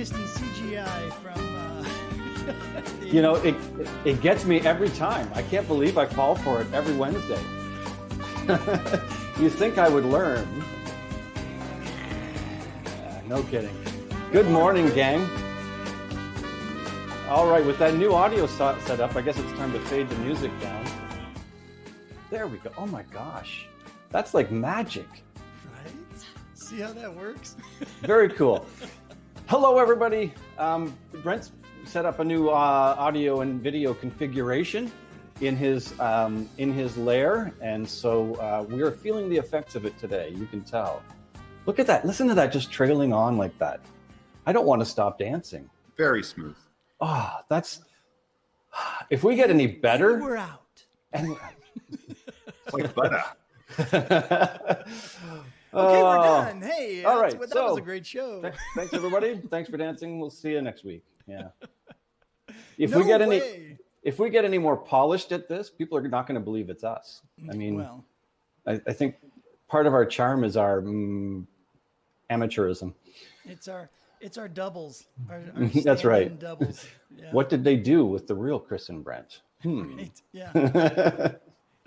in CGI from. Uh, you know, it it gets me every time. I can't believe I fall for it every Wednesday. you think I would learn? Uh, no kidding. Good morning, gang. All right, with that new audio set up, I guess it's time to fade the music down. There we go. Oh my gosh. That's like magic. Right? See how that works? Very cool. Hello, everybody. Um, Brent's set up a new uh, audio and video configuration in his um, in his lair, and so uh, we are feeling the effects of it today. You can tell. Look at that! Listen to that, just trailing on like that. I don't want to stop dancing. Very smooth. Oh, that's. If we get any better, and we're out. And like butter. okay, we're done. Hey, all right. That so, was a great show. Th- thanks, everybody. thanks for dancing. We'll see you next week. Yeah. If no we get way. any, if we get any more polished at this, people are not going to believe it's us. I mean, well, I, I think part of our charm is our mm, amateurism. It's our it's our doubles. Our, our That's right. Doubles. Yeah. What did they do with the real Chris and Brent? Hmm. Right. Yeah.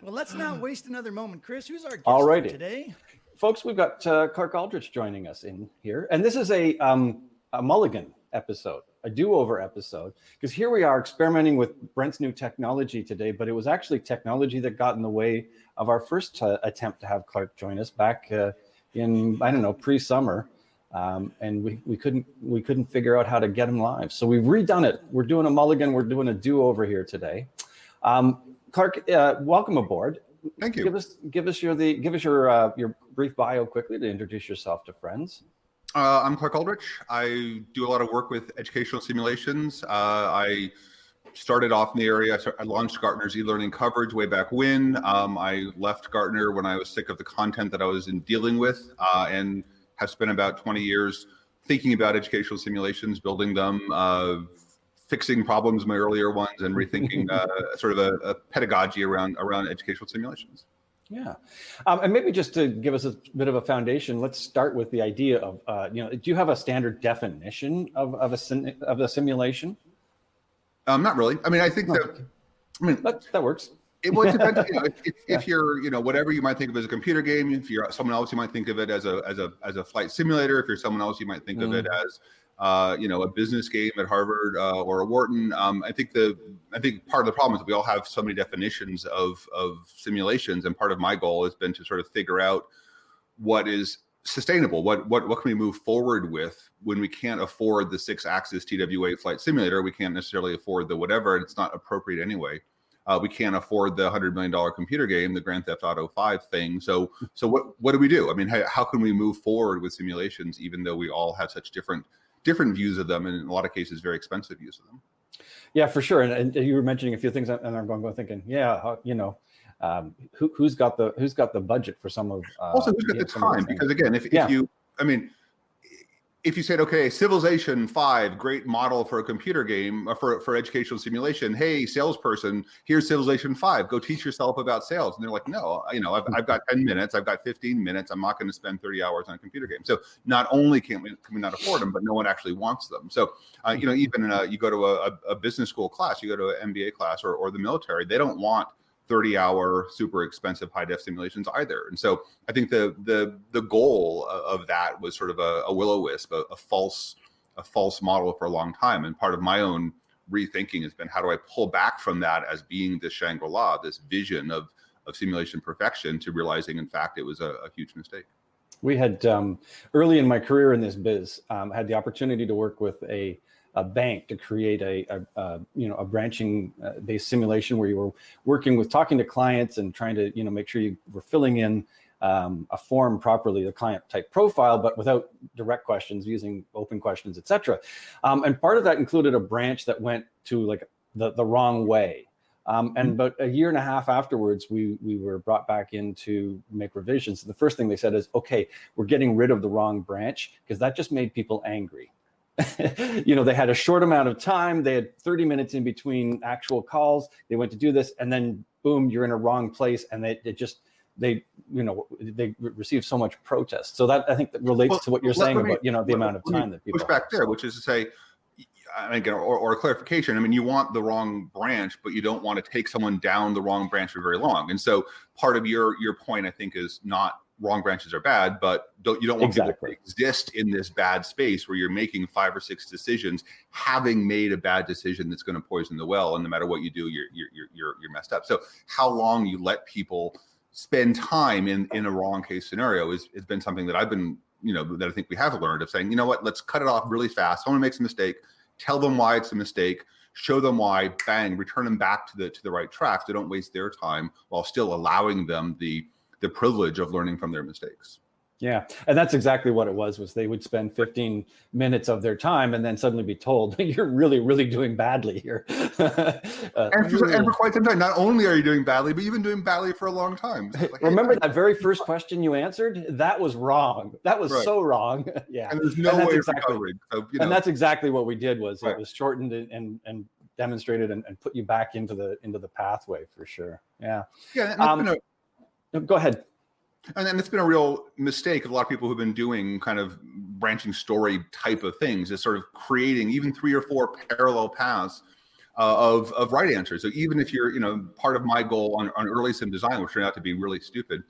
well, let's not waste another moment, Chris. Who's our guest Alrighty. today? Folks, we've got uh, Clark Aldrich joining us in here, and this is a um, a mulligan episode, a do-over episode, because here we are experimenting with Brent's new technology today, but it was actually technology that got in the way of our first uh, attempt to have Clark join us back uh, in I don't know pre-summer. Um, and we, we couldn't we couldn't figure out how to get him live. So we've redone it. We're doing a mulligan. We're doing a do over here today. Um, Clark, uh, welcome aboard. Thank you. Give us give us your the give us your uh, your brief bio quickly to introduce yourself to friends. Uh, I'm Clark Aldrich. I do a lot of work with educational simulations. Uh, I started off in the area. I launched Gartner's e-learning coverage way back when. Um, I left Gartner when I was sick of the content that I was in dealing with, uh, and have spent about 20 years thinking about educational simulations, building them, uh, fixing problems, my earlier ones, and rethinking uh, sort of a, a, pedagogy around around educational simulations. Yeah, um, and maybe just to give us a bit of a foundation, let's start with the idea of uh, you know, do you have a standard definition of of a of a simulation? Um, not really. I mean, I think that. I mean, that, that works it would depend. You know, if, if, yeah. if, you're, you know, whatever you might think of as a computer game. If you're someone else, you might think of it as a as a as a flight simulator. If you're someone else, you might think mm. of it mm. as, uh, you know, a business game at Harvard uh, or a Wharton. Um, I think the I think part of the problem is that we all have so many definitions of of simulations, and part of my goal has been to sort of figure out what is sustainable. What what what can we move forward with when we can't afford the six axis TWA flight simulator? We can't necessarily afford the whatever, and it's not appropriate anyway uh, we can't afford the hundred million dollar computer game, the Grand Theft Auto Five thing. So, so what what do we do? I mean, how, how can we move forward with simulations, even though we all have such different different views of them, and in a lot of cases, very expensive views of them? Yeah, for sure. And, and you were mentioning a few things, and I'm going, going thinking, yeah, you know, um, who, has got the who's got the budget for some of uh, also who's got the time? Because again, if, yeah. if you, I mean if you said, okay, Civilization Five, great model for a computer game uh, for for educational simulation. Hey, salesperson, here's Civilization Five. Go teach yourself about sales. And they're like, no, you know, I've, I've got ten minutes, I've got fifteen minutes. I'm not going to spend thirty hours on a computer game. So not only can we can we not afford them, but no one actually wants them. So uh, you know, even a, you go to a, a business school class, you go to an MBA class or or the military, they don't want 30 hour super expensive high def simulations either. And so i think the the the goal of that was sort of a, a will-o-wisp a, a, false a false model for a long time. And part of my own rethinking has been how do i pull back from that as being this shangri-la this vision of of simulation perfection to realizing in fact it was a, a huge mistake. We had um, early in my career in this biz um, had the opportunity to work with a a bank to create a, a, a you know a branching uh, based simulation where you were working with talking to clients and trying to you know make sure you were filling in um, a form properly, the client type profile, but without direct questions, using open questions, etc. Um, and part of that included a branch that went to like the, the wrong way. Um, and mm-hmm. about a year and a half afterwards, we we were brought back in to make revisions. And the first thing they said is, "Okay, we're getting rid of the wrong branch because that just made people angry." you know, they had a short amount of time. They had 30 minutes in between actual calls. They went to do this, and then boom, you're in a wrong place, and they, it just they you know they receive so much protest. So that I think that relates well, to what you're saying me, about you know the amount of time that people push back there, which is to say. Again, or, or a clarification. I mean, you want the wrong branch, but you don't want to take someone down the wrong branch for very long. And so, part of your your point, I think, is not wrong branches are bad, but don't you don't want exactly. people to exist in this bad space where you're making five or six decisions, having made a bad decision that's going to poison the well, and no matter what you do, you're you're you're you're messed up. So how long you let people spend time in in a wrong case scenario is has been something that I've been you know that I think we have learned of saying you know what let's cut it off really fast. Someone makes a mistake, tell them why it's a mistake show them why bang return them back to the to the right track so they don't waste their time while still allowing them the the privilege of learning from their mistakes. Yeah, and that's exactly what it was. Was they would spend 15 minutes of their time and then suddenly be told you're really, really doing badly here. uh, and, for, and, for, quite some time, not only are you doing badly, but you've been doing badly for a long time. So like, Remember hey, that very first question you answered? That was wrong. That was right. so wrong. yeah, and there's no and way exactly, recovery. So, you know. And that's exactly what we did. Was right. it was shortened and and demonstrated and, and, put you back into the into the pathway for sure. Yeah. Yeah. Um, Go ahead. And it's been a real mistake of a lot of people who've been doing kind of branching story type of things, is sort of creating even three or four parallel paths uh, of of right answers. So even if you're, you know, part of my goal on, on early sim design, which turned out to be really stupid,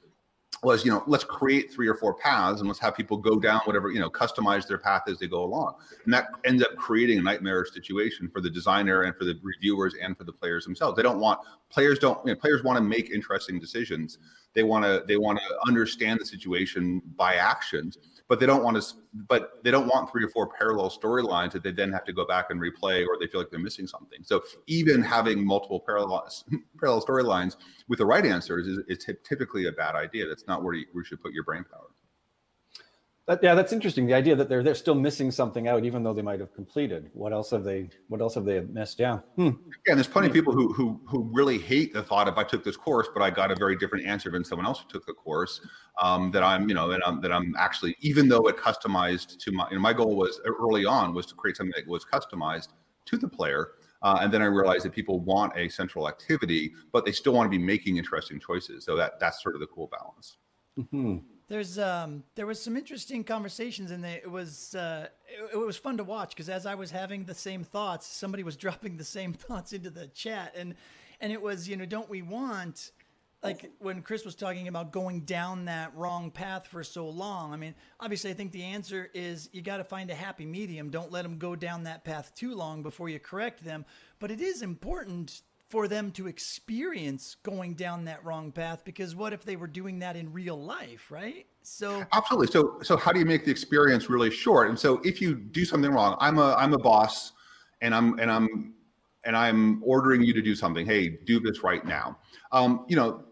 was you know let's create three or four paths and let's have people go down whatever you know customize their path as they go along. And that ends up creating a nightmare situation for the designer and for the reviewers and for the players themselves. They don't want players don't you know, players want to make interesting decisions. They want to they want to understand the situation by actions but they don't want to but they don't want three or four parallel storylines that they then have to go back and replay or they feel like they're missing something. So even having multiple parallel parallel storylines with the right answers is, is typically a bad idea. That's not where you, where you should put your brain power that, yeah, that's interesting. The idea that they're they're still missing something out, even though they might have completed. What else have they? What else have they missed? Yeah. Hmm. Yeah, and there's plenty of people who who who really hate the thought if I took this course, but I got a very different answer than someone else who took the course. Um, that I'm, you know, that I'm that I'm actually, even though it customized to my, you know, my goal was early on was to create something that was customized to the player. Uh, and then I realized that people want a central activity, but they still want to be making interesting choices. So that that's sort of the cool balance. Mm-hmm. There's um there was some interesting conversations and it was uh it, it was fun to watch because as I was having the same thoughts, somebody was dropping the same thoughts into the chat and and it was you know don't we want like when Chris was talking about going down that wrong path for so long. I mean, obviously, I think the answer is you got to find a happy medium. Don't let them go down that path too long before you correct them. But it is important for them to experience going down that wrong path because what if they were doing that in real life right? So absolutely. So so how do you make the experience really short? And so if you do something wrong i'm a i'm a boss and i'm and i'm and i'm ordering you to do something. Hey do this right now. Um, you know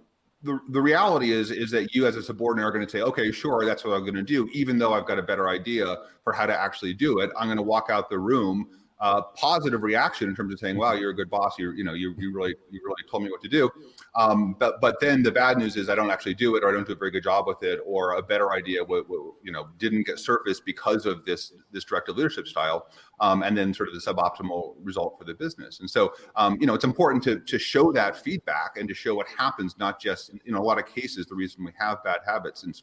the, the reality is is that you as a subordinate are going to say okay sure that's what i'm going to do even though i've got a better idea for how to actually do it. I'm going to walk out the room uh, positive reaction in terms of saying, "Wow, you're a good boss. You you know you, you really you really told me what to do." Um, but but then the bad news is I don't actually do it, or I don't do a very good job with it, or a better idea w- w- you know didn't get surfaced because of this this directive leadership style, um, and then sort of the suboptimal result for the business. And so um, you know it's important to to show that feedback and to show what happens, not just in, in a lot of cases the reason we have bad habits in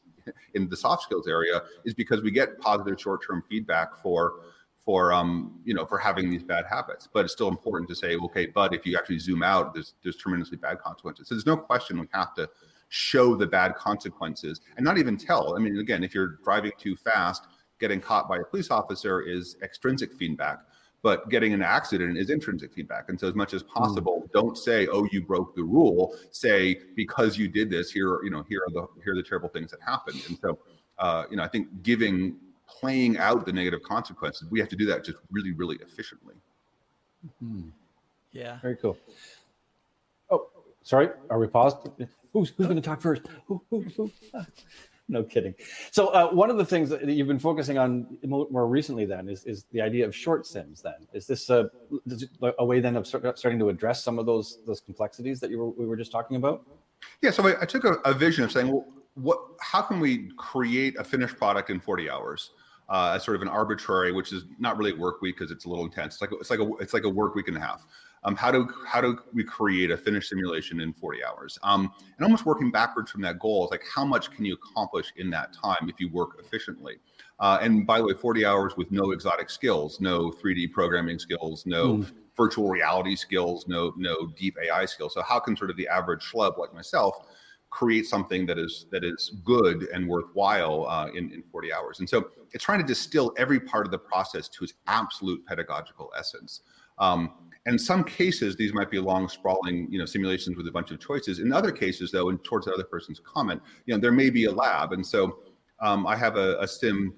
in the soft skills area is because we get positive short term feedback for for um, you know for having these bad habits. But it's still important to say, okay, but if you actually zoom out, there's there's tremendously bad consequences. So there's no question we have to show the bad consequences and not even tell. I mean, again, if you're driving too fast, getting caught by a police officer is extrinsic feedback. But getting an accident is intrinsic feedback. And so, as much as hmm. possible, mm. don't say, "Oh, you broke the rule." Say, "Because you did this, here, you know, here are the here are the terrible things that happened." And so, uh, you know, I think giving playing out the negative consequences. We have to do that just really, really efficiently. Mm-hmm. Yeah. Very cool. Oh, sorry. Are we paused? Who's, who's going to talk first? Who, who, who? no kidding. So uh, one of the things that you've been focusing on more recently then is, is the idea of short sims. Then is this a, a way then of starting to address some of those those complexities that you were, we were just talking about? Yeah. So I, I took a, a, vision of saying, well, what? How can we create a finished product in 40 hours? Uh, as sort of an arbitrary, which is not really a work week because it's a little intense. It's like it's like a it's like a work week and a half. Um, how do how do we create a finished simulation in 40 hours? Um, and almost working backwards from that goal is like how much can you accomplish in that time if you work efficiently? Uh, and by the way, 40 hours with no exotic skills, no 3D programming skills, no mm. virtual reality skills, no no deep AI skills. So how can sort of the average schlub like myself create something that is that is good and worthwhile uh, in, in 40 hours? And so it's trying to distill every part of the process to its absolute pedagogical essence. Um, in some cases, these might be long, sprawling, you know, simulations with a bunch of choices. In other cases, though, and towards the other person's comment, you know, there may be a lab. And so um, I have a, a sim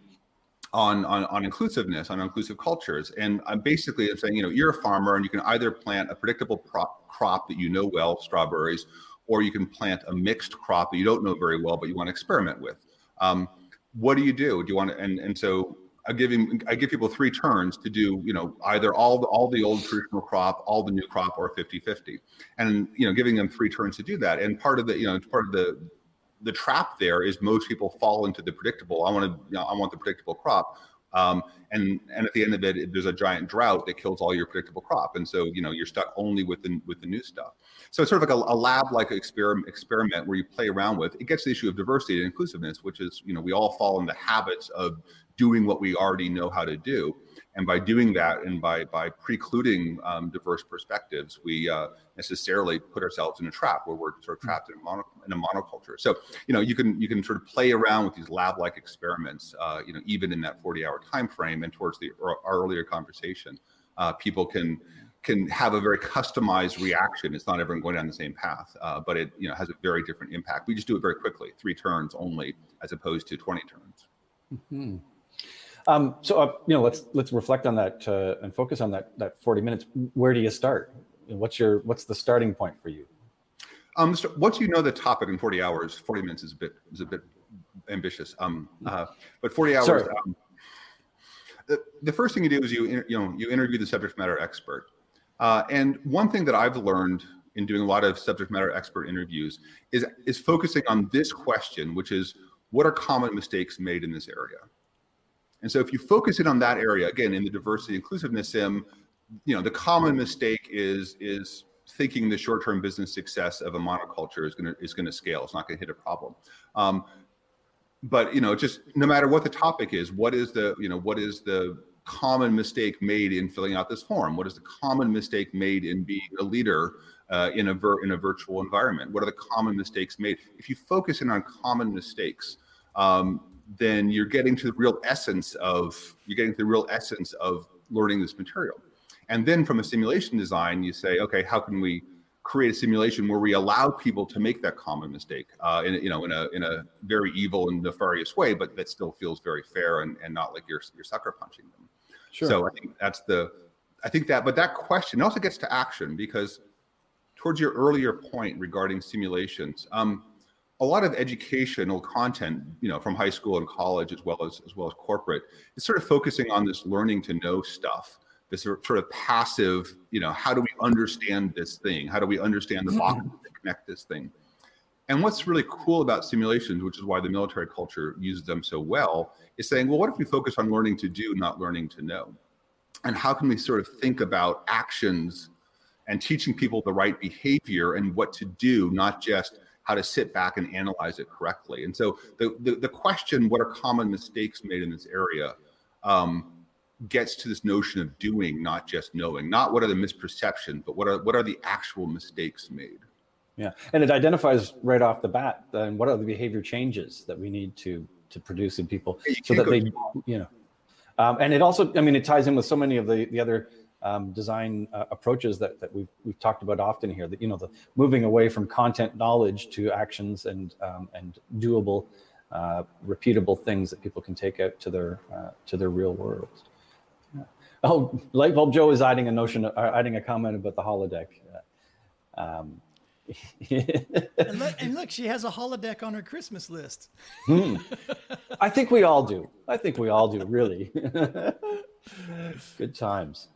on, on, on inclusiveness, on inclusive cultures. And I'm basically saying, you know, you're a farmer and you can either plant a predictable crop, crop that you know well, strawberries, or you can plant a mixed crop that you don't know very well, but you want to experiment with. Um, what do you do? Do you want to, and, and so I give him, I give people three turns to do, you know, either all the, all the old traditional crop, all the new crop, or 50 50. And, you know, giving them three turns to do that. And part of the, you know, part of the, the trap there is most people fall into the predictable. I want to, you know, I want the predictable crop. Um, and and at the end of it, there's a giant drought that kills all your predictable crop, and so you know you're stuck only with the with the new stuff. So it's sort of like a, a lab-like experiment experiment where you play around with. It gets the issue of diversity and inclusiveness, which is you know we all fall in the habits of doing what we already know how to do. And by doing that, and by by precluding um, diverse perspectives, we uh, necessarily put ourselves in a trap where we're sort of trapped in a, mono, in a monoculture. So you know you can you can sort of play around with these lab-like experiments, uh, you know, even in that 40-hour time frame. And towards the earlier conversation, uh, people can can have a very customized reaction. It's not everyone going down the same path, uh, but it you know has a very different impact. We just do it very quickly, three turns only, as opposed to 20 turns. Mm-hmm. Um, so uh, you know, let's let's reflect on that uh, and focus on that that 40 minutes. Where do you start? What's your what's the starting point for you? Um, so once you know the topic in 40 hours, 40 minutes is a bit is a bit ambitious. Um, uh, but 40 hours. Um, the, the first thing you do is you you know you interview the subject matter expert. Uh, and one thing that I've learned in doing a lot of subject matter expert interviews is is focusing on this question, which is what are common mistakes made in this area? And so if you focus in on that area, again, in the diversity inclusiveness sim, you know, the common mistake is is thinking the short-term business success of a monoculture is gonna is gonna scale. It's not gonna hit a problem. Um, but you know, just no matter what the topic is, what is the you know what is the common mistake made in filling out this form? What is the common mistake made in being a leader uh, in a ver- in a virtual environment? What are the common mistakes made? If you focus in on common mistakes, um, then you're getting to the real essence of you're getting to the real essence of learning this material. And then from a simulation design, you say, okay, how can we create a simulation where we allow people to make that common mistake uh, in you know in a in a very evil and nefarious way, but that still feels very fair and, and not like you're you're sucker punching them. Sure. So I think that's the I think that but that question also gets to action because towards your earlier point regarding simulations, um, a lot of educational content, you know, from high school and college as well as as well as corporate, is sort of focusing on this learning to know stuff. This sort of passive, you know, how do we understand this thing? How do we understand the box mm-hmm. to connect this thing? And what's really cool about simulations, which is why the military culture uses them so well, is saying, well, what if we focus on learning to do, not learning to know? And how can we sort of think about actions and teaching people the right behavior and what to do, not just how to sit back and analyze it correctly. And so the, the, the question, what are common mistakes made in this area, um, gets to this notion of doing, not just knowing. Not what are the misperceptions, but what are what are the actual mistakes made. Yeah, and it identifies right off the bat then what are the behavior changes that we need to to produce in people so that they, you know, um, and it also, I mean, it ties in with so many of the the other um, design uh, approaches that, that we've, we've talked about often here that you know the moving away from content knowledge to actions and um, and doable uh, repeatable things that people can take out to their uh, to their real world yeah. oh lightbulb joe is adding a notion uh, adding a comment about the holodeck um, and, look, and, look, she has a holodeck on her Christmas list. hmm. I think we all do. I think we all do, really. Good times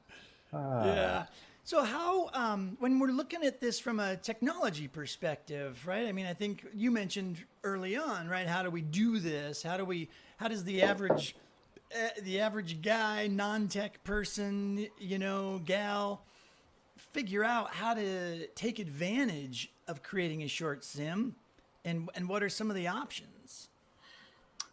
yeah. So how, um, when we're looking at this from a technology perspective, right? I mean, I think you mentioned early on, right? How do we do this? How do we? How does the average, uh, the average guy, non-tech person, you know, gal, figure out how to take advantage of creating a short sim and and what are some of the options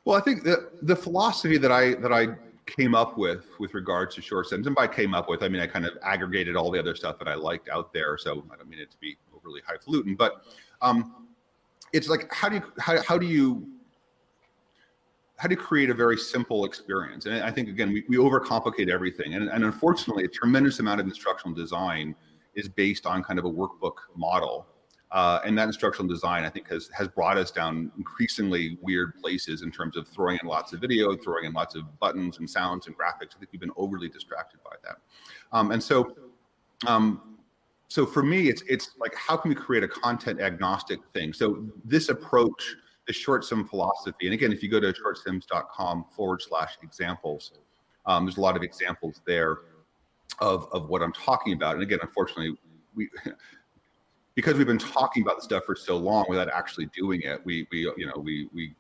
well i think the the philosophy that i that i came up with with regards to short sims and by came up with i mean i kind of aggregated all the other stuff that i liked out there so i don't mean it to be overly highfalutin but um it's like how do you how, how do you how to create a very simple experience. And I think again, we, we overcomplicate everything. And, and unfortunately, a tremendous amount of instructional design is based on kind of a workbook model. Uh, and that instructional design, I think, has has brought us down increasingly weird places in terms of throwing in lots of video, throwing in lots of buttons and sounds and graphics. I think we've been overly distracted by that. Um, and so, um, so for me, it's it's like how can we create a content agnostic thing? So this approach the short sim philosophy. And again, if you go to shortsims.com forward slash examples, um, there's a lot of examples there of, of what I'm talking about. And again, unfortunately, we because we've been talking about the stuff for so long without actually doing it, we we you know we we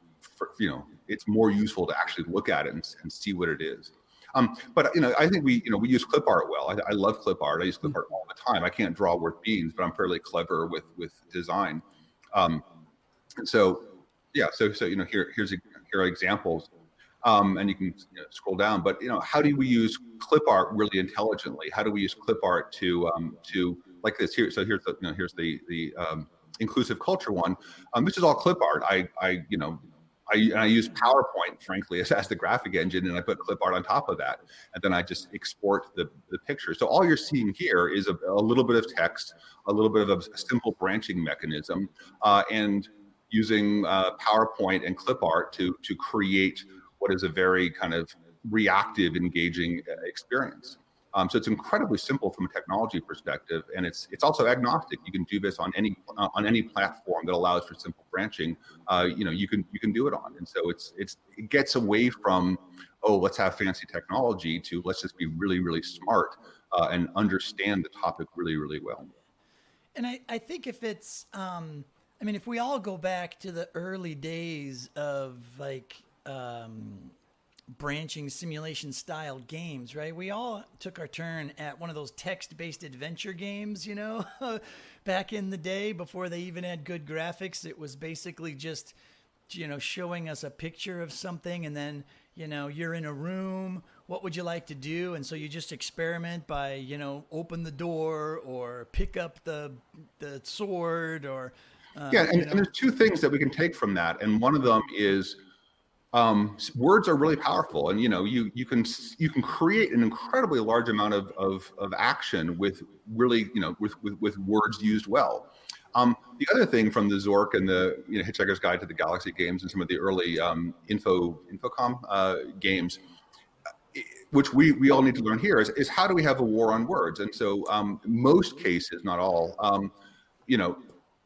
you know it's more useful to actually look at it and, and see what it is. Um, but you know, I think we you know we use clip art well. I, I love clip art. I use clip art all the time. I can't draw worth beans, but I'm fairly clever with with design. Um, and so yeah so so you know here here's a, here are examples um, and you can you know, scroll down but you know how do we use clip art really intelligently how do we use clip art to um, to like this here so here's the you know here's the the um, inclusive culture one um, this is all clip art i i you know I, I use PowerPoint, frankly, as, as the graphic engine, and I put clip art on top of that. And then I just export the, the picture. So all you're seeing here is a, a little bit of text, a little bit of a simple branching mechanism, uh, and using uh, PowerPoint and clip art to to create what is a very kind of reactive, engaging uh, experience. Um, so it's incredibly simple from a technology perspective, and it's it's also agnostic. You can do this on any uh, on any platform that allows for simple branching. Uh, you know, you can you can do it on, and so it's it's it gets away from oh let's have fancy technology to let's just be really really smart uh, and understand the topic really really well. And I I think if it's um, I mean, if we all go back to the early days of like um, branching simulation style games, right? We all took our turn at one of those text based adventure games, you know, back in the day before they even had good graphics. It was basically just, you know, showing us a picture of something and then, you know, you're in a room. What would you like to do? And so you just experiment by, you know, open the door or pick up the the sword or uh, yeah, and, and, there's two things that we can take from that, and one of them is um, words are really powerful, and you know you you can you can create an incredibly large amount of of, of action with really you know with, with, with words used well. Um, the other thing from the Zork and the you know, Hitchhiker's Guide to the Galaxy games and some of the early um, info Infocom uh, games, which we, we all need to learn here, is, is how do we have a war on words? And so um, most cases, not all, um, you know,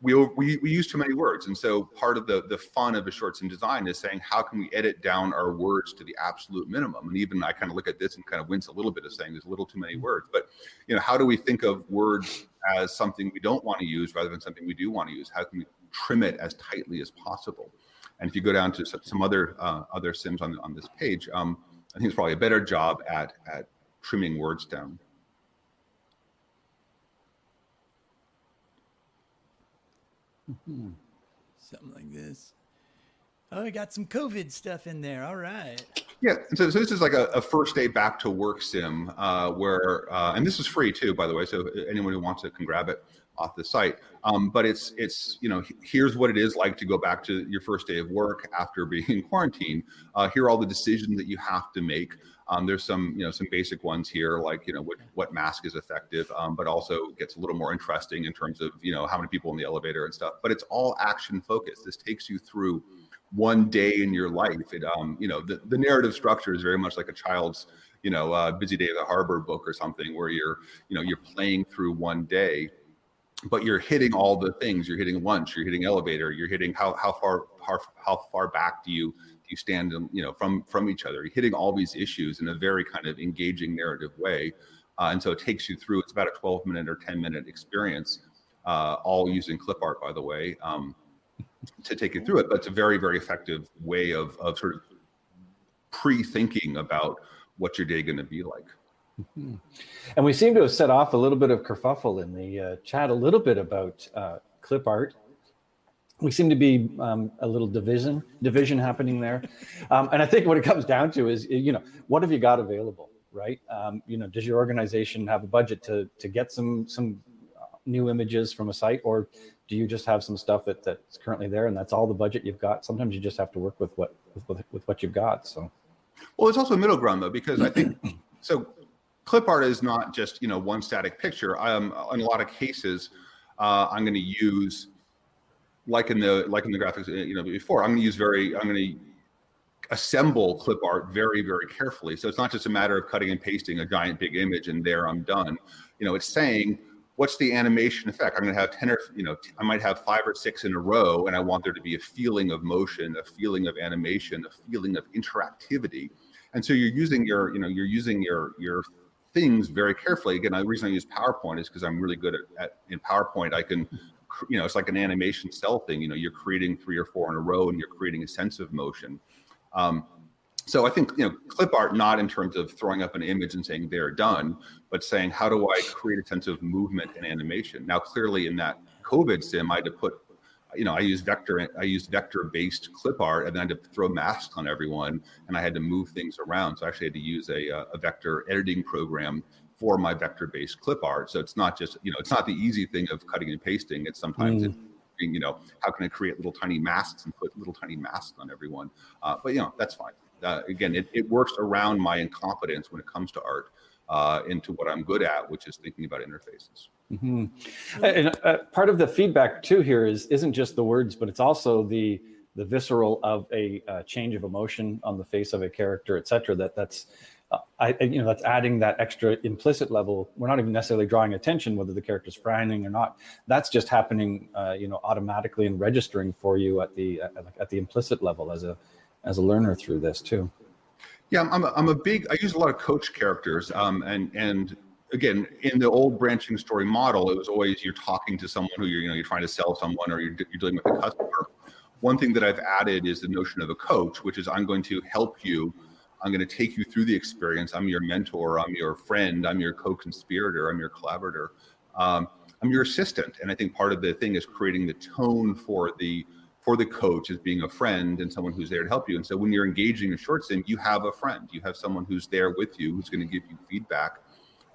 we, we, we use too many words. And so part of the, the fun of a shorts sim design is saying, how can we edit down our words to the absolute minimum? And even I kind of look at this and kind of wince a little bit of saying there's a little too many words, but you know, how do we think of words as something we don't want to use rather than something we do want to use? How can we trim it as tightly as possible? And if you go down to some other uh, other sims on, on this page, um, I think it's probably a better job at, at trimming words down. Something like this. Oh, we got some COVID stuff in there. All right. Yeah. So, so this is like a, a, first day back to work sim uh, where, uh, and this is free too, by the way. So anyone who wants it can grab it off the site. Um, but it's, it's, you know, here's what it is like to go back to your first day of work after being in quarantine. Uh, here are all the decisions that you have to make. Um, there's some, you know, some basic ones here, like you know, what what mask is effective, um, but also gets a little more interesting in terms of you know how many people in the elevator and stuff. But it's all action focused. This takes you through one day in your life. It, um, you know, the, the narrative structure is very much like a child's, you know, uh, busy day at the harbor book or something, where you're, you know, you're playing through one day but you're hitting all the things you're hitting lunch you're hitting elevator you're hitting how, how far how, how far back do you you stand you know from from each other hitting all these issues in a very kind of engaging narrative way uh, and so it takes you through it's about a 12 minute or 10 minute experience uh, all using clip art by the way um, to take you through it but it's a very very effective way of, of sort of pre-thinking about what your day going to be like Mm-hmm. And we seem to have set off a little bit of kerfuffle in the uh, chat, a little bit about uh, clip art. We seem to be um, a little division division happening there, um, and I think what it comes down to is, you know, what have you got available, right? Um, you know, does your organization have a budget to to get some some new images from a site, or do you just have some stuff that that's currently there and that's all the budget you've got? Sometimes you just have to work with what with, with what you've got. So, well, it's also a middle ground though because I think so clip art is not just you know one static picture. Um, in a lot of cases, uh, I'm going to use like in the like in the graphics uh, you know before. I'm going to use very I'm going to assemble clip art very very carefully. So it's not just a matter of cutting and pasting a giant big image and there I'm done. You know, it's saying what's the animation effect? I'm going to have 10 or, you know, I might have five or six in a row, and I want there to be a feeling of motion, a feeling of animation, a feeling of interactivity. And so you're using your, you know, you're using your, your things very carefully. Again, the reason I use PowerPoint is because I'm really good at, at, in PowerPoint. I can, you know, it's like an animation cell thing. You know, you're creating three or four in a row, and you're creating a sense of motion. Um, so I think you know clip art not in terms of throwing up an image and saying they're done, but saying how do I create a sense of movement and animation. Now, clearly in that COVID sim, I had to put you know, I use vector, I used vector-based clip art, and then I had to throw masks on everyone, and I had to move things around. So I actually had to use a, a vector editing program for my vector-based clip art. So it's not just, you know, it's not the easy thing of cutting and pasting. It's sometimes mm. you know, how can I create little tiny masks and put little tiny masks on everyone? Uh, but you know, that's fine. Uh, again, it, it works around my incompetence when it comes to art uh, into what I'm good at, which is thinking about interfaces. Mm-hmm. And uh, part of the feedback too here is isn't just the words, but it's also the the visceral of a uh, change of emotion on the face of a character, et cetera. That that's I you know that's adding that extra implicit level. We're not even necessarily drawing attention whether the character's frowning or not. That's just happening, uh, you know, automatically and registering for you at the at, at the implicit level as a as a learner through this too. Yeah, I'm a, I'm a big. I use a lot of coach characters, um, and and again, in the old branching story model, it was always you're talking to someone who you're, you know, you're trying to sell someone or you're, you're dealing with a customer. One thing that I've added is the notion of a coach, which is I'm going to help you. I'm going to take you through the experience. I'm your mentor. I'm your friend. I'm your co-conspirator. I'm your collaborator. Um, I'm your assistant. And I think part of the thing is creating the tone for the for the coach as being a friend and someone who's there to help you. And so when you're engaging in short sim, you have a friend. You have someone who's there with you who's going to give you feedback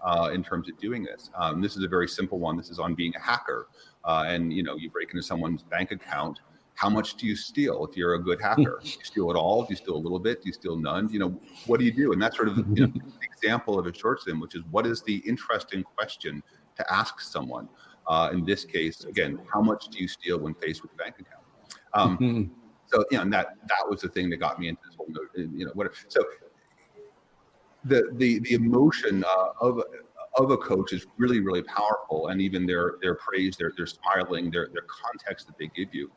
uh, in terms of doing this. Um, this is a very simple one. This is on being a hacker, uh, and you know you break into someone's bank account. How much do you steal if you're a good hacker? do you steal it all? Do you steal a little bit? Do you steal none? You know what do you do? And that's sort of you know, example of a short sim, which is what is the interesting question to ask someone. Uh, in this case, again, how much do you steal when faced with a bank account? Um, mm-hmm. So you know, and that that was the thing that got me into this whole you know whatever. So the the the emotion uh, of of a coach is really really powerful, and even their their praise, their their smiling, their their context that they give you.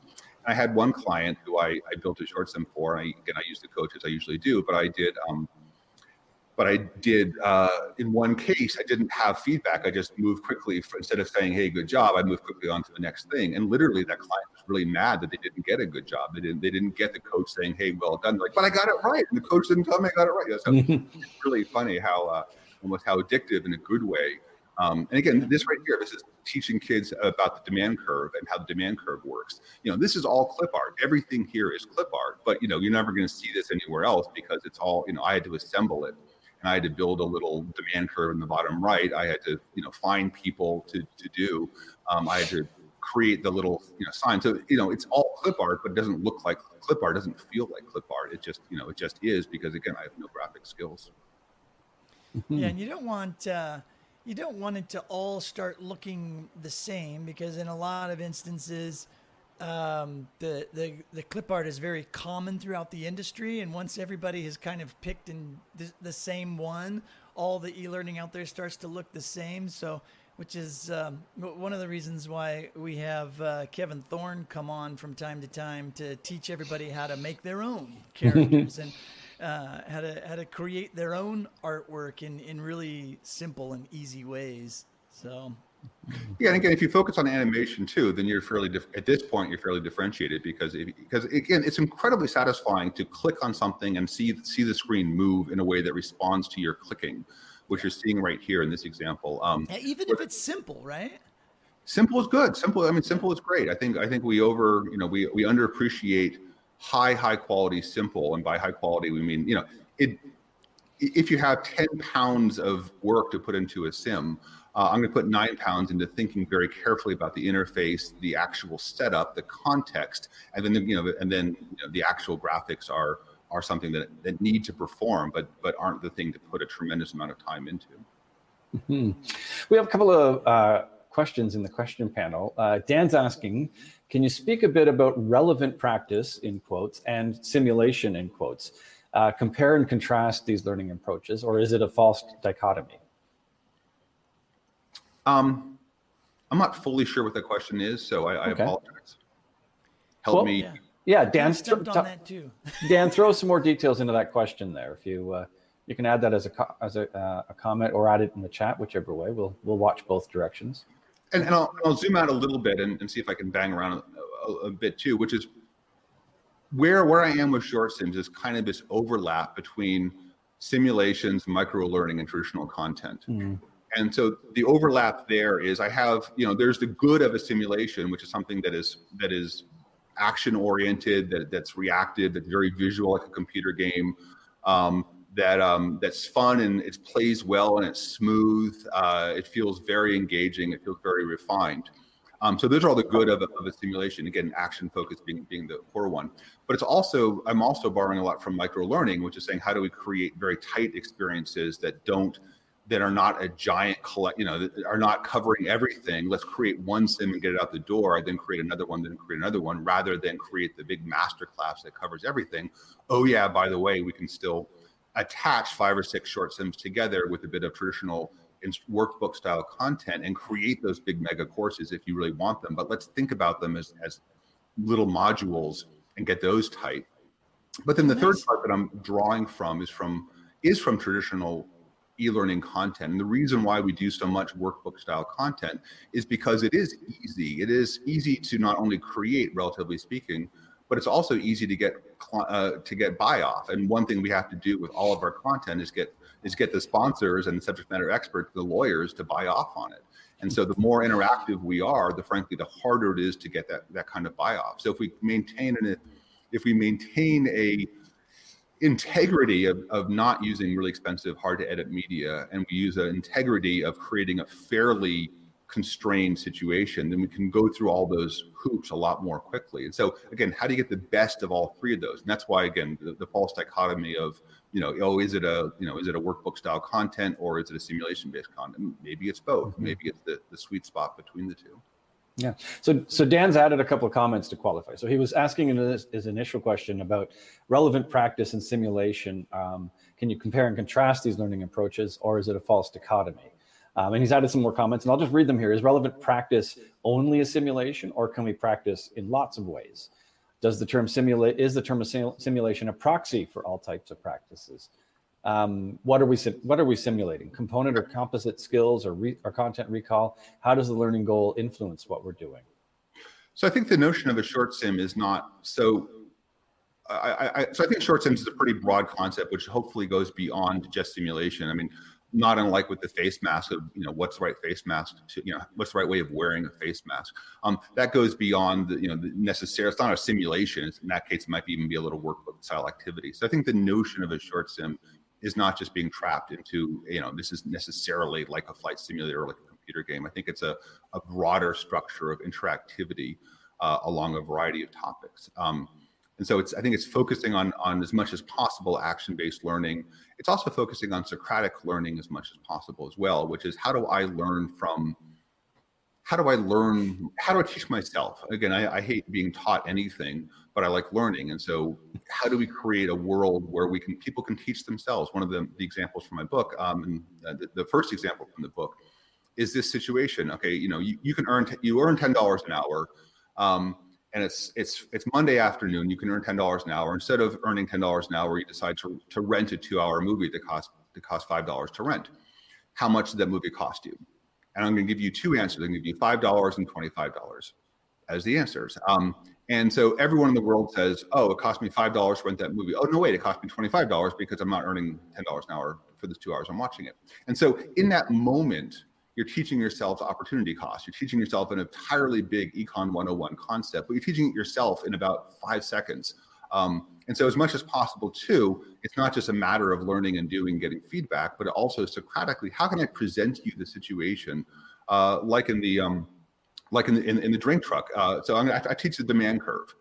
I had one client who I, I built a short sim for, and I, again I use the coach as I usually do, but I did. Um, but I did uh, in one case I didn't have feedback. I just moved quickly for, instead of saying "Hey, good job," I moved quickly on to the next thing. And literally, that client was really mad that they didn't get a good job. They didn't. They didn't get the coach saying "Hey, well done." They're like, but I got it right, and the coach didn't tell me I got it right. So it's really funny how uh, almost how addictive in a good way. Um, and again, this right here, this is teaching kids about the demand curve and how the demand curve works. You know, this is all clip art. Everything here is clip art, but you know, you're never going to see this anywhere else because it's all you know. I had to assemble it and I had to build a little demand curve in the bottom right. I had to, you know, find people to, to do. Um, I had to create the little, you know, sign. So, you know, it's all clip art, but it doesn't look like clip art. It doesn't feel like clip art. It just, you know, it just is because again, I have no graphic skills. Yeah, and you don't want uh, you don't want it to all start looking the same because in a lot of instances um, the, the the clip art is very common throughout the industry, and once everybody has kind of picked in the, the same one, all the e-learning out there starts to look the same. So, which is um, one of the reasons why we have uh, Kevin Thorn come on from time to time to teach everybody how to make their own characters and uh, how to how to create their own artwork in in really simple and easy ways. So yeah, and again, if you focus on animation too, then you're fairly dif- at this point you're fairly differentiated because if, because again, it's incredibly satisfying to click on something and see see the screen move in a way that responds to your clicking. which you're seeing right here in this example. Um, even if it's simple, right? Simple is good. Simple. I mean, simple is great. I think. I think we over. You know, we we underappreciate high high quality simple, and by high quality we mean you know it. If you have ten pounds of work to put into a sim, uh, I'm going to put nine pounds into thinking very carefully about the interface, the actual setup, the context, and then the, you know, and then you know, the actual graphics are are something that that need to perform, but but aren't the thing to put a tremendous amount of time into. Mm-hmm. We have a couple of uh, questions in the question panel. Uh, Dan's asking, can you speak a bit about relevant practice in quotes and simulation in quotes? Uh, compare and contrast these learning approaches, or is it a false dichotomy? Um, I'm not fully sure what the question is, so I, I okay. apologize. Help well, me. Yeah, yeah Dan, th- on that too. Dan, throw some more details into that question there. If you uh, you can add that as a as a, uh, a comment or add it in the chat, whichever way. We'll we'll watch both directions and, and I'll, I'll, zoom out a little bit and, and, see if I can bang around a, a, a, bit too, which is where where I am with short sims is kind of this overlap between simulations, micro learning, and traditional content. Mm-hmm. And so the overlap there is I have you know there's the good of a simulation, which is something that is that is action oriented, that that's reactive, that's very visual like a computer game. Um, that um, that's fun and it plays well and it's smooth. Uh, it feels very engaging. It feels very refined. Um, so those are all the good of a, of a simulation. Again, action focus being being the core one. But it's also I'm also borrowing a lot from micro learning, which is saying how do we create very tight experiences that don't that are not a giant collect, you know, that are not covering everything. Let's create one sim and get it out the door, then create another one, then create another one, rather than create the big master class that covers everything. Oh yeah, by the way, we can still attach five or six short sims together with a bit of traditional workbook style content and create those big mega courses if you really want them. But let's think about them as, as little modules and get those tight. But then the nice. third part that I'm drawing from is from is from traditional e-learning content. And the reason why we do so much workbook style content is because it is easy. It is easy to not only create, relatively speaking, but it's also easy to get uh, to get buy off. And one thing we have to do with all of our content is get is get the sponsors and the subject matter experts, the lawyers, to buy off on it. And so the more interactive we are, the frankly, the harder it is to get that that kind of buy off. So if we maintain an if we maintain a integrity of, of not using really expensive, hard to edit media, and we use an integrity of creating a fairly constrained situation, then we can go through all those hoops a lot more quickly. And so, again, how do you get the best of all three of those? And that's why, again, the, the false dichotomy of, you know, oh, is it a, you know, is it a workbook style content or is it a simulation based content? Maybe it's both. Mm-hmm. Maybe it's the, the sweet spot between the two. Yeah. So, so Dan's added a couple of comments to qualify. So he was asking in his, his initial question about relevant practice and simulation. Um, can you compare and contrast these learning approaches, or is it a false dichotomy? Um, and he's added some more comments, and I'll just read them here. Is relevant practice only a simulation, or can we practice in lots of ways? Does the term simulate is the term of simulation a proxy for all types of practices? Um, what are we what are we simulating? Component or composite skills or, re, or content recall? How does the learning goal influence what we're doing? So I think the notion of a short sim is not so. I, I, so I think short sims is a pretty broad concept, which hopefully goes beyond just simulation. I mean, not unlike with the face mask of you know what's the right face mask to you know what's the right way of wearing a face mask. Um, that goes beyond the you know the necessary it's not a simulation it's, in that case it might even be a little workbook style activity. So i think the notion of a short sim is not just being trapped into you know this is necessarily like a flight simulator or like a computer game. I think it's a, a broader structure of interactivity uh, along a variety of topics. Um, and so it's I think it's focusing on on as much as possible action based learning. It's also focusing on Socratic learning as much as possible as well, which is how do I learn from how do I learn? How do I teach myself? Again, I, I, hate being taught anything, but I like learning. And so, how do we create a world where we can people can teach themselves? One of the, the examples from my book, um, and uh, the, the, first example from the book, is this situation. Okay, you know, you, you can earn t- you earn ten dollars an hour. Um, and it's it's it's Monday afternoon. You can earn ten dollars an hour. Instead of earning ten dollars an hour, you decide to to rent a two hour movie that costs that costs five dollars to rent. How much did that movie cost you? And I'm going to give you two answers. I'm going to give you five dollars and twenty five dollars as the answers. Um, and so everyone in the world says, "Oh, it cost me five dollars to rent that movie." Oh no, wait, it cost me twenty five dollars because I'm not earning ten dollars an hour for this two hours I'm watching it. And so in that moment, you're teaching yourself opportunity cost. You're teaching yourself an entirely big econ 101 concept, but you're teaching it yourself in about five seconds. Um, and so, as much as possible, too, it's not just a matter of learning and doing, getting feedback, but also Socratically, how can I present you the situation, uh, like in the um, like in the in, in the drink truck. Uh, so I'm gonna, I teach the demand curve.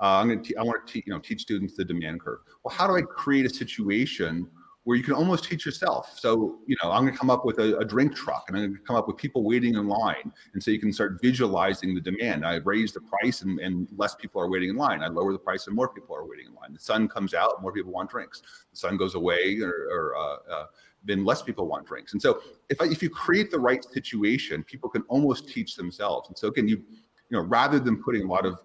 Uh, I'm going to I want to te- you know teach students the demand curve. Well, how do I create a situation where you can almost teach yourself. So, you know, I'm going to come up with a, a, drink truck and I'm going to come up with people waiting in line. And so you can start visualizing the demand. I raise the price and, and less people are waiting in line. I lower the price and more people are waiting in line. The sun comes out, more people want drinks. The sun goes away or, or uh, uh, then less people want drinks. And so if, I, if you create the right situation, people can almost teach themselves. And so again, you, you know, rather than putting a lot of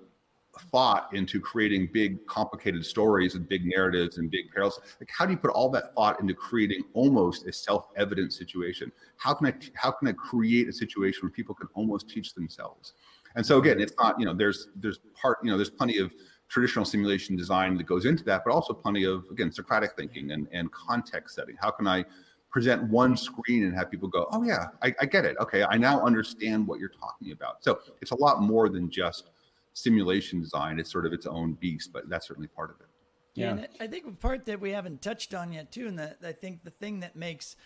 thought into creating big complicated stories and big narratives and big perils like how do you put all that thought into creating almost a self-evident situation? How can i how can i create a situation where people can almost teach themselves? And so again it's not you know there's there's part you know there's plenty of traditional simulation design that goes into that but also plenty of again socratic thinking and and context setting. How can i present one screen and have people go oh yeah I, I get it. Okay i now understand what you're talking about. So it's a lot more than just simulation design. It's sort of its own beast, but that's certainly part of it. Yeah, and I think the part that we haven't touched on yet too, and that I think the thing that makes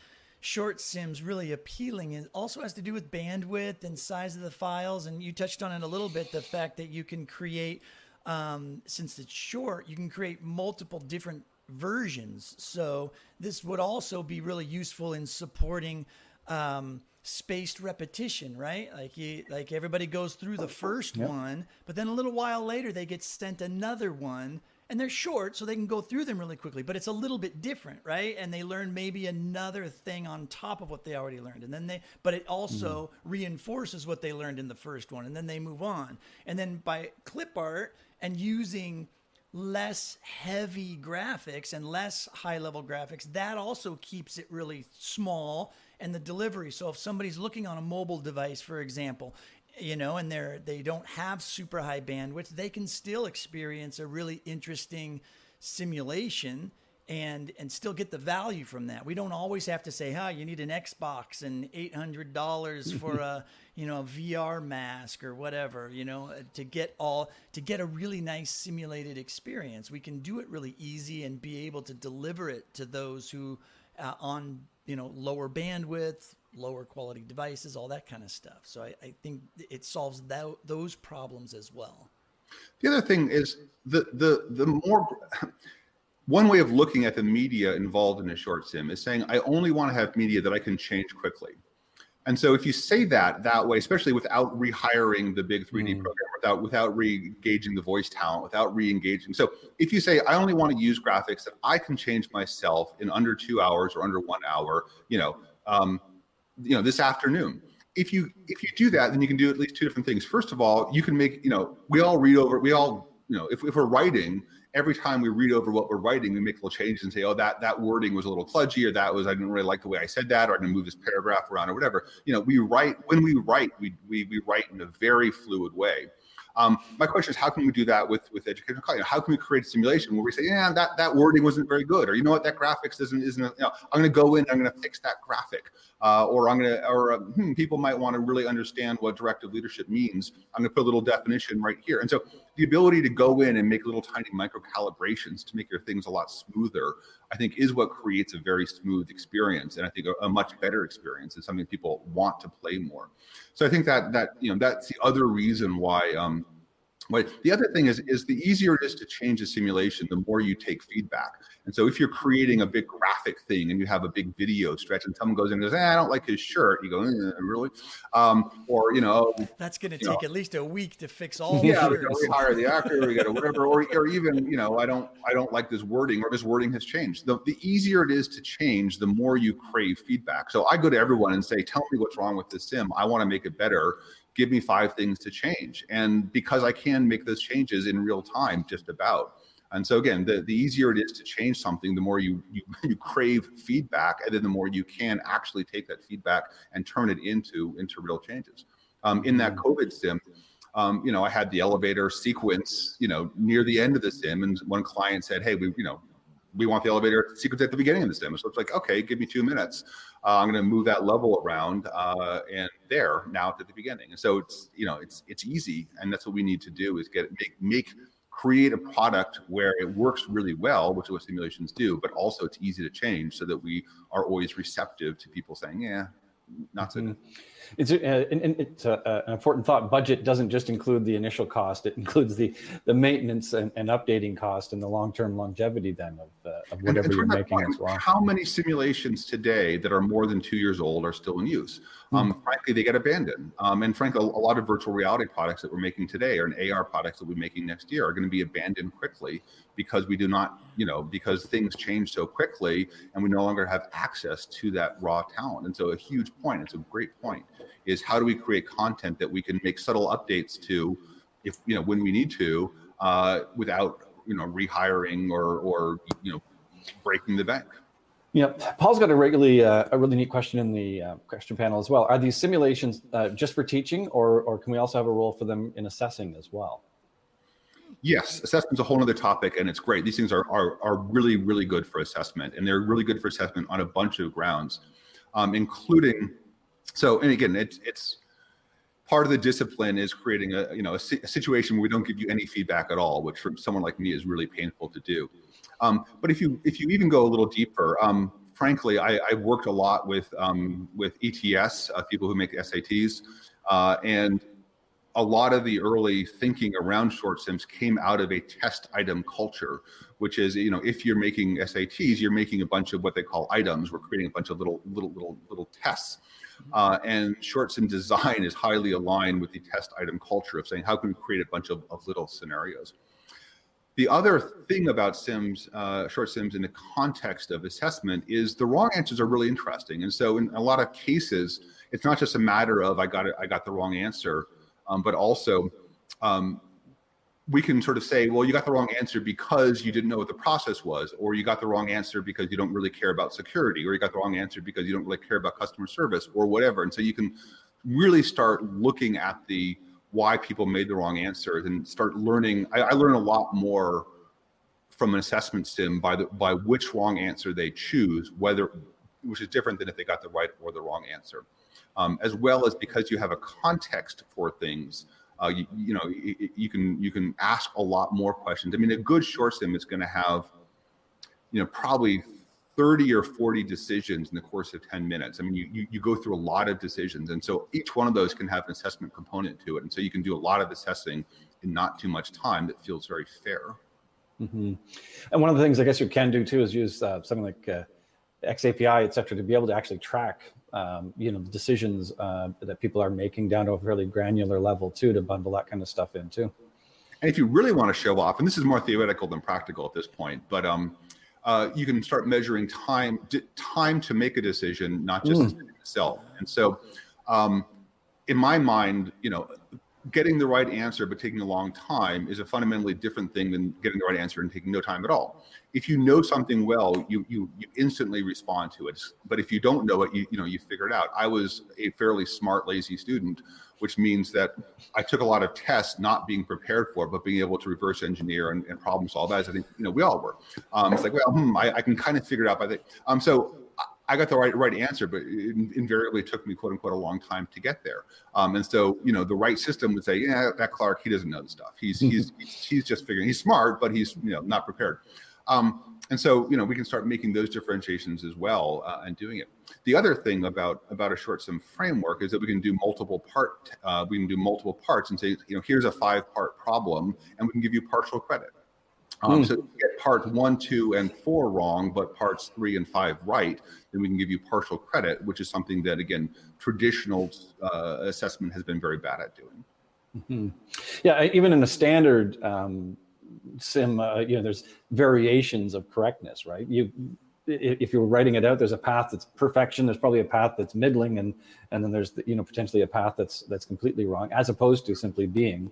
short sims really appealing is also has to do with bandwidth and size of the files. And you touched on it a little bit, the fact that you can create, um, since it's short, you can create multiple different versions. So this would also be really useful in supporting. Um, spaced repetition, right? Like you, like everybody goes through the first yep. one, but then a little while later they get sent another one, and they're short, so they can go through them really quickly. But it's a little bit different, right? And they learn maybe another thing on top of what they already learned, and then they, but it also mm-hmm. reinforces what they learned in the first one, and then they move on. And then by clip art and using less heavy graphics and less high level graphics, that also keeps it really small and the delivery. So if somebody's looking on a mobile device, for example, you know, and they're they don't have super high bandwidth, they can still experience a really interesting simulation and and still get the value from that. We don't always have to say, "Huh, you need an Xbox and eight hundred dollars for a you know a VR mask or whatever." You know, to get all to get a really nice simulated experience. We can do it really easy and be able to deliver it to those who uh, on you know lower bandwidth lower quality devices all that kind of stuff so i, I think it solves that, those problems as well the other thing is the the the more one way of looking at the media involved in a short sim is saying i only want to have media that i can change quickly and so if you say that that way, especially without rehiring the big 3D mm. program, without without re-engaging the voice talent, without re-engaging. So if you say I only want to use graphics that I can change myself in under two hours or under one hour, you know, um, you know, this afternoon. If you if you do that, then you can do at least two different things. First of all, you can make, you know, we all read over, we all, you know, if, if we're writing, every time we read over what we're writing, we make little changes and say, oh, that that wording was a little kludgy, or that was I didn't really like the way I said that, or I'm to move this paragraph around, or whatever. You know, we write when we write, we we, we write in a very fluid way. Um, my question is, how can we do that with with educational content? How can we create a simulation where we say, yeah, that that wording wasn't very good, or you know what, that graphics isn't isn't. You know, I'm going to go in, I'm going to fix that graphic, uh, or I'm going to, or uh, hmm, people might want to really understand what directive leadership means. I'm going to put a little definition right here, and so the ability to go in and make little tiny micro calibrations to make your things a lot smoother, I think, is what creates a very smooth experience, and I think a, a much better experience and something people want to play more. So I think that that you know that's the other reason why. Um, but the other thing is, is the easier it is to change a simulation, the more you take feedback. And so if you're creating a big graphic thing and you have a big video stretch and someone goes in and goes, eh, I don't like his shirt, you go, eh, really? Um, or, you know, that's going to take know, at least a week to fix all this. yeah, we got to hire the actor, we got to whatever, or, or even, you know, I don't, I don't like this wording or this wording has changed. The, the easier it is to change, the more you crave feedback. So I go to everyone and say, tell me what's wrong with this sim. I want to make it better give me five things to change. And because I can make those changes in real time, just about. And so again, the, the easier it is to change something, the more you, you you crave feedback, and then the more you can actually take that feedback and turn it into into real changes. Um, in that mm-hmm. COVID sim, um, you know, I had the elevator sequence, you know, near the end of the sim, and one client said, "Hey, we, you know, we want the elevator sequence at the beginning of this demo. So it's like, okay, give me two minutes. Uh, I'm going to move that level around uh, and there now at the beginning. And so it's you know it's it's easy, and that's what we need to do is get make make create a product where it works really well, which is what simulations do, but also it's easy to change so that we are always receptive to people saying, yeah, not so mm-hmm. It's, uh, it's uh, uh, an important thought. Budget doesn't just include the initial cost; it includes the the maintenance and, and updating cost and the long term longevity then of, uh, of whatever and, and you're making point, as well. How many simulations today that are more than two years old are still in use? Um, mm-hmm. Frankly, they get abandoned. Um, and frankly, a, a, lot of virtual reality products that we're making today, or an AR products that we're making next year, are going to be abandoned quickly because we do not, you know, because things change so quickly, and we no longer have access to that raw talent. And so, a huge point. It's a great point is how do we create content that we can make subtle updates to if you know when we need to uh, without you know rehiring or or you know breaking the bank Yep. Paul's got a really uh, a really neat question in the uh, question panel as well. Are these simulations uh, just for teaching, or or can we also have a role for them in assessing as well? Yes, assessment's a whole other topic, and it's great. These things are, are are really really good for assessment, and they're really good for assessment on a bunch of grounds, um, including so, and again, it's it's part of the discipline is creating a you know a, a, situation where we don't give you any feedback at all, which for someone like me is really painful to do. Um, but if you if you even go a little deeper, um, frankly, I, I, worked a lot with um, with ETS uh, people who make SATs, uh, and a lot of the early thinking around short sims came out of a test item culture, which is you know if you're making SATs, you're making a bunch of what they call items. We're creating a bunch of little little little little tests uh, and short sim design is highly aligned with the test item culture of saying, how can we create a bunch of, of little scenarios? The other thing about Sims, uh, short Sims in the context of assessment is the wrong answers are really interesting. And so in a lot of cases, it's not just a matter of I got it, I got the wrong answer, um, but also um, we can sort of say, well, you got the wrong answer because you didn't know what the process was, or you got the wrong answer because you don't really care about security, or you got the wrong answer because you don't really care about customer service, or whatever. And so you can really start looking at the why people made the wrong answers and start learning. I, I learn a lot more from an assessment sim by the by which wrong answer they choose, whether which is different than if they got the right or the wrong answer, um, as well as because you have a context for things uh, you, you, know you, you, can you can ask a lot more questions. I mean, a good short sim is going to have you know probably 30 or 40 decisions in the course of 10 minutes. I mean, you, you, you go through a lot of decisions. And so each one of those can have an assessment component to it. And so you can do a lot of assessing in not too much time that feels very fair. Mm-hmm. And one of the things I guess you can do too is use uh, something like uh, XAPI, et cetera, to be able to actually track um, you know the decisions uh, that people are making down to a fairly granular level too to bundle that kind of stuff in too and if you really want to show off and this is more theoretical than practical at this point but um, uh, you can start measuring time time to make a decision not just mm. itself and so um, in my mind you know getting the right answer but taking a long time is a fundamentally different thing than getting the right answer and taking no time at all if you know something well, you you you instantly respond to it. But if you don't know it, you you know you figure it out. I was a fairly smart, lazy student, which means that I took a lot of tests not being prepared for, but being able to reverse engineer and, and problem solve. As I think you know we all were. Um, it's like well, hmm, I, I, can kind of figure it out by the. Um, so I got the right right answer, but it invariably took me quote unquote a long time to get there. Um, and so you know the right system would say, yeah, that Clark he doesn't know the stuff. He's he's he's just figuring. He's smart, but he's you know not prepared. Um, and so, you know, we can start making those differentiations as well uh, and doing it. The other thing about about a short sim framework is that we can do multiple part. Uh, we can do multiple parts and say, you know, here's a five part problem, and we can give you partial credit. Um, mm. So get part one, two, and four wrong, but parts three and five right, then we can give you partial credit, which is something that again traditional uh, assessment has been very bad at doing. Mm-hmm. Yeah, even in a standard um, sim, uh, you know, there's variations of correctness, right? You, if you're writing it out, there's a path that's perfection. There's probably a path that's middling, and and then there's you know potentially a path that's that's completely wrong, as opposed to simply being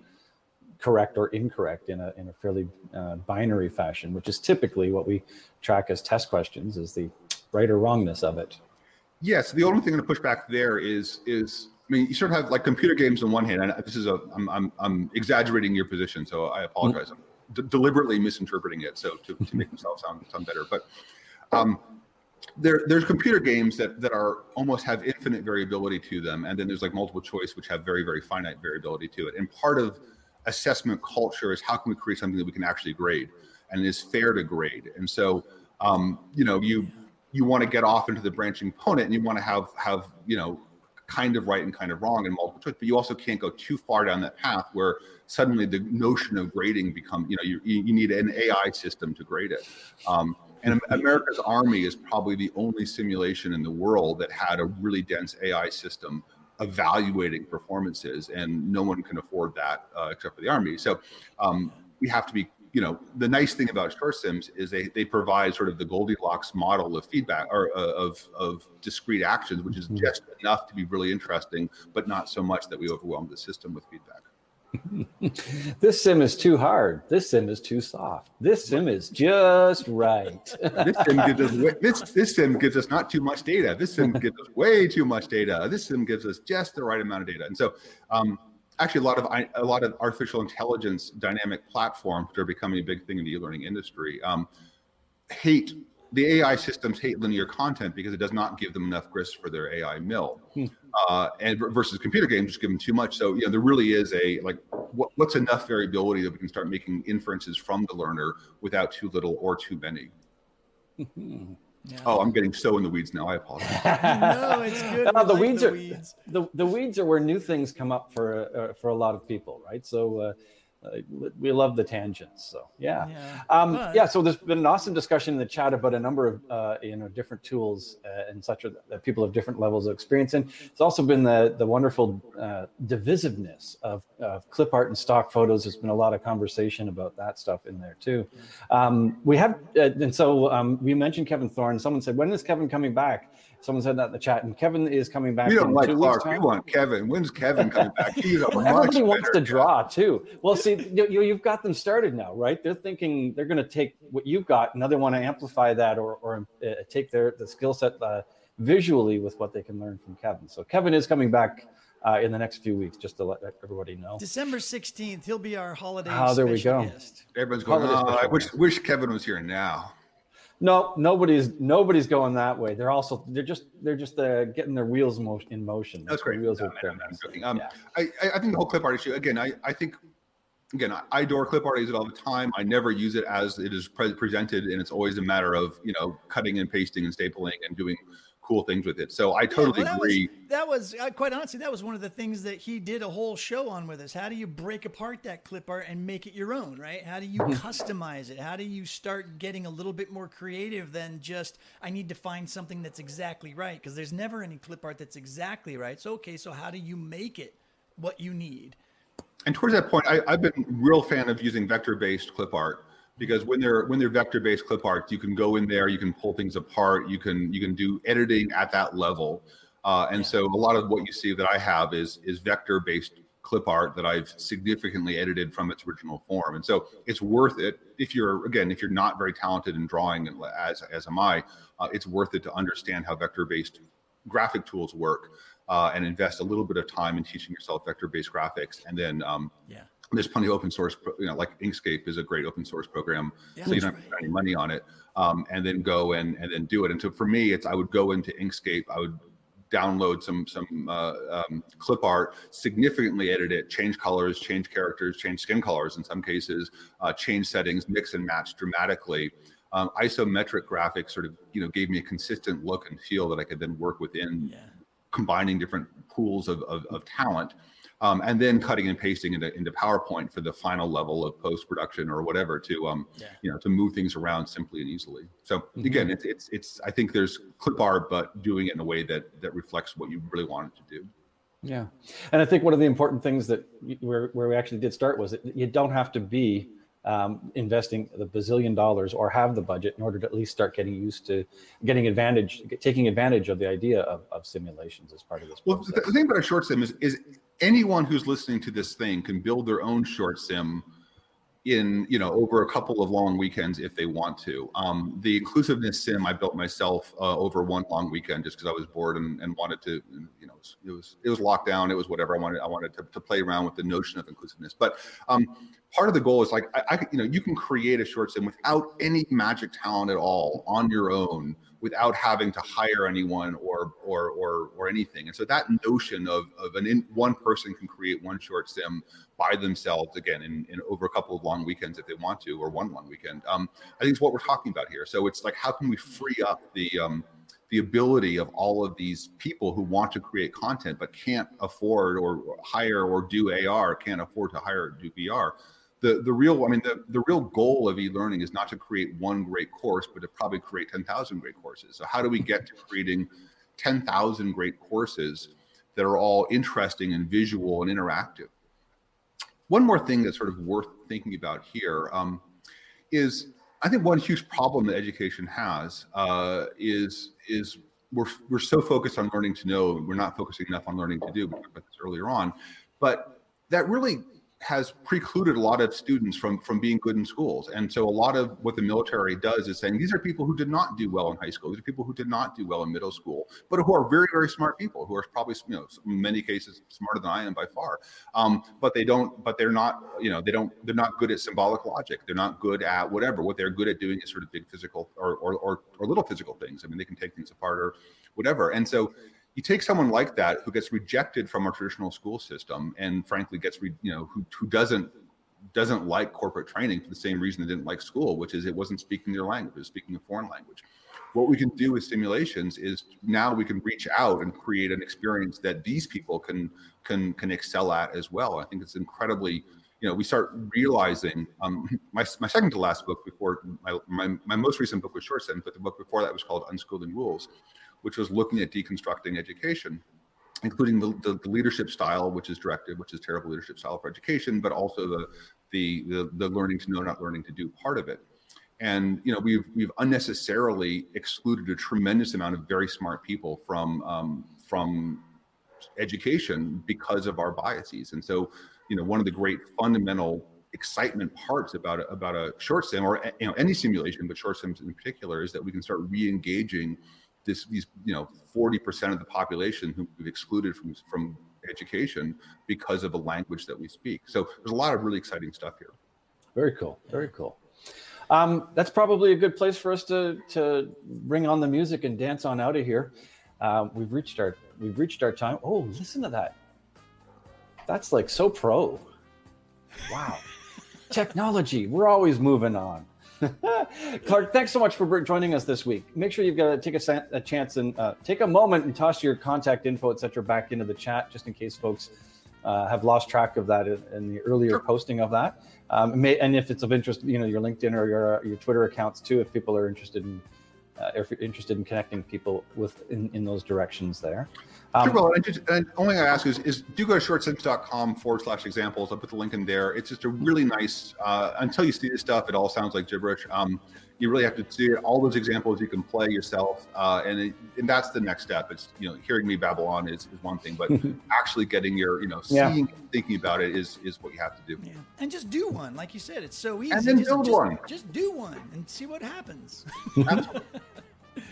correct or incorrect in a in a fairly uh, binary fashion, which is typically what we track as test questions, is the right or wrongness of it. Yes, the only thing I'm going to push back there is is I mean, you sort of have like computer games on one hand, and this is a I'm I'm, I'm exaggerating your position, so I apologize. Mm-hmm d- deliberately misinterpreting it so to, to make myself sound sound better. But um, there, there's computer games that that are almost have infinite variability to them, and then there's like multiple choice, which have very very finite variability to it. And part of assessment culture is how can we create something that we can actually grade and is fair to grade. And so, um, you know, you you want to get off into the branching component, and you want to have have you know kind of right and kind of wrong and multiple choice, but you also can't go too far down that path where suddenly the notion of grading become you know you you need an AI system to grade it. Um, and America's Army is probably the only simulation in the world that had a really dense AI system evaluating performances, and no one can afford that uh, except for the Army. So um, we have to be you know the nice thing about short sims is they they provide sort of the goldilocks model of feedback or uh, of of discrete actions which is mm-hmm. just enough to be really interesting but not so much that we overwhelm the system with feedback this sim is too hard. This sim is too soft. This sim is just right. this sim gives us way, this this sim gives us not too much data. This sim gives us way too much data. This sim gives us just the right amount of data. And so, um, actually, a lot of a lot of artificial intelligence dynamic platforms are becoming a big thing in the e-learning industry um, hate the AI systems hate linear content because it does not give them enough grist for their AI mill, hmm. uh, and versus computer games just give them too much. So you know there really is a like what, what's enough variability that we can start making inferences from the learner without too little or too many. Yeah. Oh, I'm getting so in the weeds now. I apologize. no, it's good. No, the like weeds the are weeds. The, the weeds are where new things come up for uh, for a lot of people, right? So uh, uh, we love the tangents. So yeah, yeah. Um, but... yeah. So there's been an awesome discussion in the chat about a number of uh, you know different tools uh, and such that people have different levels of experience in. It's also been the the wonderful uh, divisiveness of, of clip art and stock photos. There's been a lot of conversation about that stuff in there too. Um, we have uh, and so um, we mentioned Kevin Thorn. Someone said, "When is Kevin coming back?" Someone said that in the chat, and Kevin is coming back. We don't like Clark. We want Kevin. When's Kevin coming back? He's a Everybody wants to draw too. Well, see, you, you've got them started now, right? They're thinking they're going to take what you've got, and they want to amplify that or or uh, take their the skill set uh, visually with what they can learn from Kevin. So Kevin is coming back. Uh, in the next few weeks, just to let everybody know. December 16th, he'll be our holiday. Oh, there we go. Guest. Everyone's going, oh, I wish, wish Kevin was here now. No, nobody's nobody's going that way. They're also they're just they're just uh, getting their wheels in motion. That's great. Wheels no, are um, yeah. I, I think the whole clip art issue again. I, I think again I, I adore clip art. I use it all the time. I never use it as it is pre- presented, and it's always a matter of you know cutting and pasting and stapling and doing cool things with it. So I totally yeah, well, that agree. Was, that was uh, quite honestly, that was one of the things that he did a whole show on with us. How do you break apart that clip art and make it your own, right? How do you mm-hmm. customize it? How do you start getting a little bit more creative than just I need to find something that's exactly right? Because there's never any clip art that's exactly right. So okay, so how do you make it what you need? And towards that point, I, I've been real fan of using vector-based clip art because when they're when they're vector based clip art you can go in there you can pull things apart you can you can do editing at that level. Uh, and so a lot of what you see that i have is is vector based clip art that i've significantly edited from its original form. And so it's worth it if you're again if you're not very talented in drawing as as am i uh, it's worth it to understand how vector based graphic tools work uh, and invest a little bit of time in teaching yourself vector based graphics and then um, yeah there's plenty of open source, you know, like Inkscape is a great open source program, yeah, so you don't have spend any money on it, um, and then go and and then do it. And so for me, it's I would go into Inkscape, I would download some some uh, um, clip art, significantly edit it, change colors, change characters, change skin colors in some cases, uh, change settings, mix and match dramatically. Um, isometric graphics sort of you know gave me a consistent look and feel that I could then work within, yeah. combining different pools of, of, of talent um, and then cutting and pasting into, into PowerPoint for the final level of post production or whatever to um, yeah. you know to move things around simply and easily. So mm-hmm. again, it's it's it's I think there's clip art, but doing it in a way that that reflects what you really wanted to do. Yeah, and I think one of the important things that where where we actually did start was that you don't have to be um, investing the bazillion dollars or have the budget in order to at least start getting used to getting advantage, taking advantage of the idea of, of simulations as part of this. Process. Well, the thing about a short sim is, is anyone who's listening to this thing can build their own short sim in you know over a couple of long weekends if they want to. Um, the inclusiveness sim i built myself uh, over one long weekend just because i was bored and, and wanted to you know it was it was locked down. It was whatever i wanted i wanted to, to play around with the notion of inclusiveness. But um, part of the goal is like I, I, you know you can create a short sim without any magic talent at all on your own without having to hire anyone or or or, or anything and so that notion of, of an in, one person can create one short sim by themselves again in, in over a couple of long weekends if they want to or one long weekend um, i think it's what we're talking about here so it's like how can we free up the um, the ability of all of these people who want to create content but can't afford or hire or do AR, can't afford to hire or do VR. The, the real, I mean, the, the real goal of e-learning is not to create one great course, but to probably create 10,000 great courses. So how do we get to creating 10,000 great courses that are all interesting and visual and interactive? One more thing that's sort of worth thinking about here um, is I think one huge problem that education has uh, is is we're we're so focused on learning to know, we're not focusing enough on learning to do. We talked about this earlier on, but that really has precluded a lot of students from from being good in schools. And so a lot of what the military does is saying these are people who did not do well in high school. These are people who did not do well in middle school but who are very very smart people who are probably you know in many cases smarter than i am by far. Um, but they don't but they're not you know they don't they're not good at symbolic logic. They're not good at whatever. What they're good at doing is sort of big physical or or, or, or little physical things. I mean they can take things apart or whatever. And so you take someone like that who gets rejected from our traditional school system and frankly gets re, you know who, who doesn't doesn't like corporate training for the same reason they didn't like school which is it wasn't speaking their language it was speaking a foreign language. What we can do with simulations is now we can reach out and create an experience that these people can can can excel at as well. I think it's incredibly you know we start realizing um, my, my second to last book before my, my, my most recent book was short sim but the book before that was called unschooling rules which was looking at deconstructing education, including the, the, the, leadership style, which is directive, which is terrible leadership style for education, but also the, the, the, the learning to know, not learning to do part of it. And you know we've we've unnecessarily excluded a tremendous amount of very smart people from um, from education because of our biases. And so you know one of the great fundamental excitement parts about a, about a short sim or you know any simulation, but short sims in particular, is that we can start re-engaging this these you know 40% of the population who we've excluded from from education because of a language that we speak. So there's a lot of really exciting stuff here. Very cool. Very cool. Um, that's probably a good place for us to to bring on the music and dance on out of here. Uh, we've reached our we've reached our time. Oh, listen to that. That's like so pro. Wow. Technology. We're always moving on. Clark, thanks so much for joining us this week. Make sure you've got to take a, a chance and uh, take a moment and toss your contact info, etc., back into the chat, just in case folks uh, have lost track of that in, in the earlier sure. posting of that. Um, may, and if it's of interest, you know, your LinkedIn or your your Twitter accounts too, if people are interested in uh, if you're interested in connecting people with in, in those directions there. Um, sure, well, and, just, and only thing I ask is, is do go to shortsims.com forward slash examples. I'll put the link in there. It's just a really nice, uh, until you see this stuff, it all sounds like gibberish. Um, you really have to see it. All those examples you can play yourself. Uh, and, it, and that's the next step. It's, you know, hearing me babble on is, is one thing, but actually getting your, you know, seeing, yeah. thinking about it is, is what you have to do. Yeah. And just do one. Like you said, it's so easy. And then just, build just, one. Just do one and see what happens.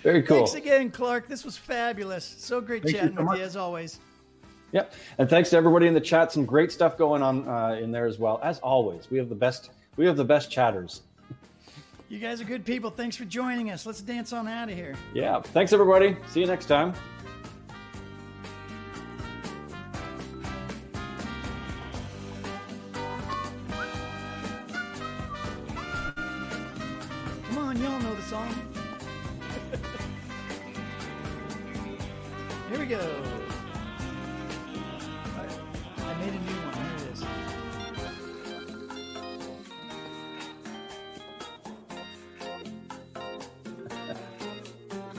Very cool. Thanks again, Clark. This was fabulous. So great Thank chatting you so with much. you as always. Yep. And thanks to everybody in the chat. Some great stuff going on uh, in there as well. As always, we have the best. We have the best chatters. You guys are good people. Thanks for joining us. Let's dance on out of here. Yeah. Thanks, everybody. See you next time. Come on, y'all know the song. We go.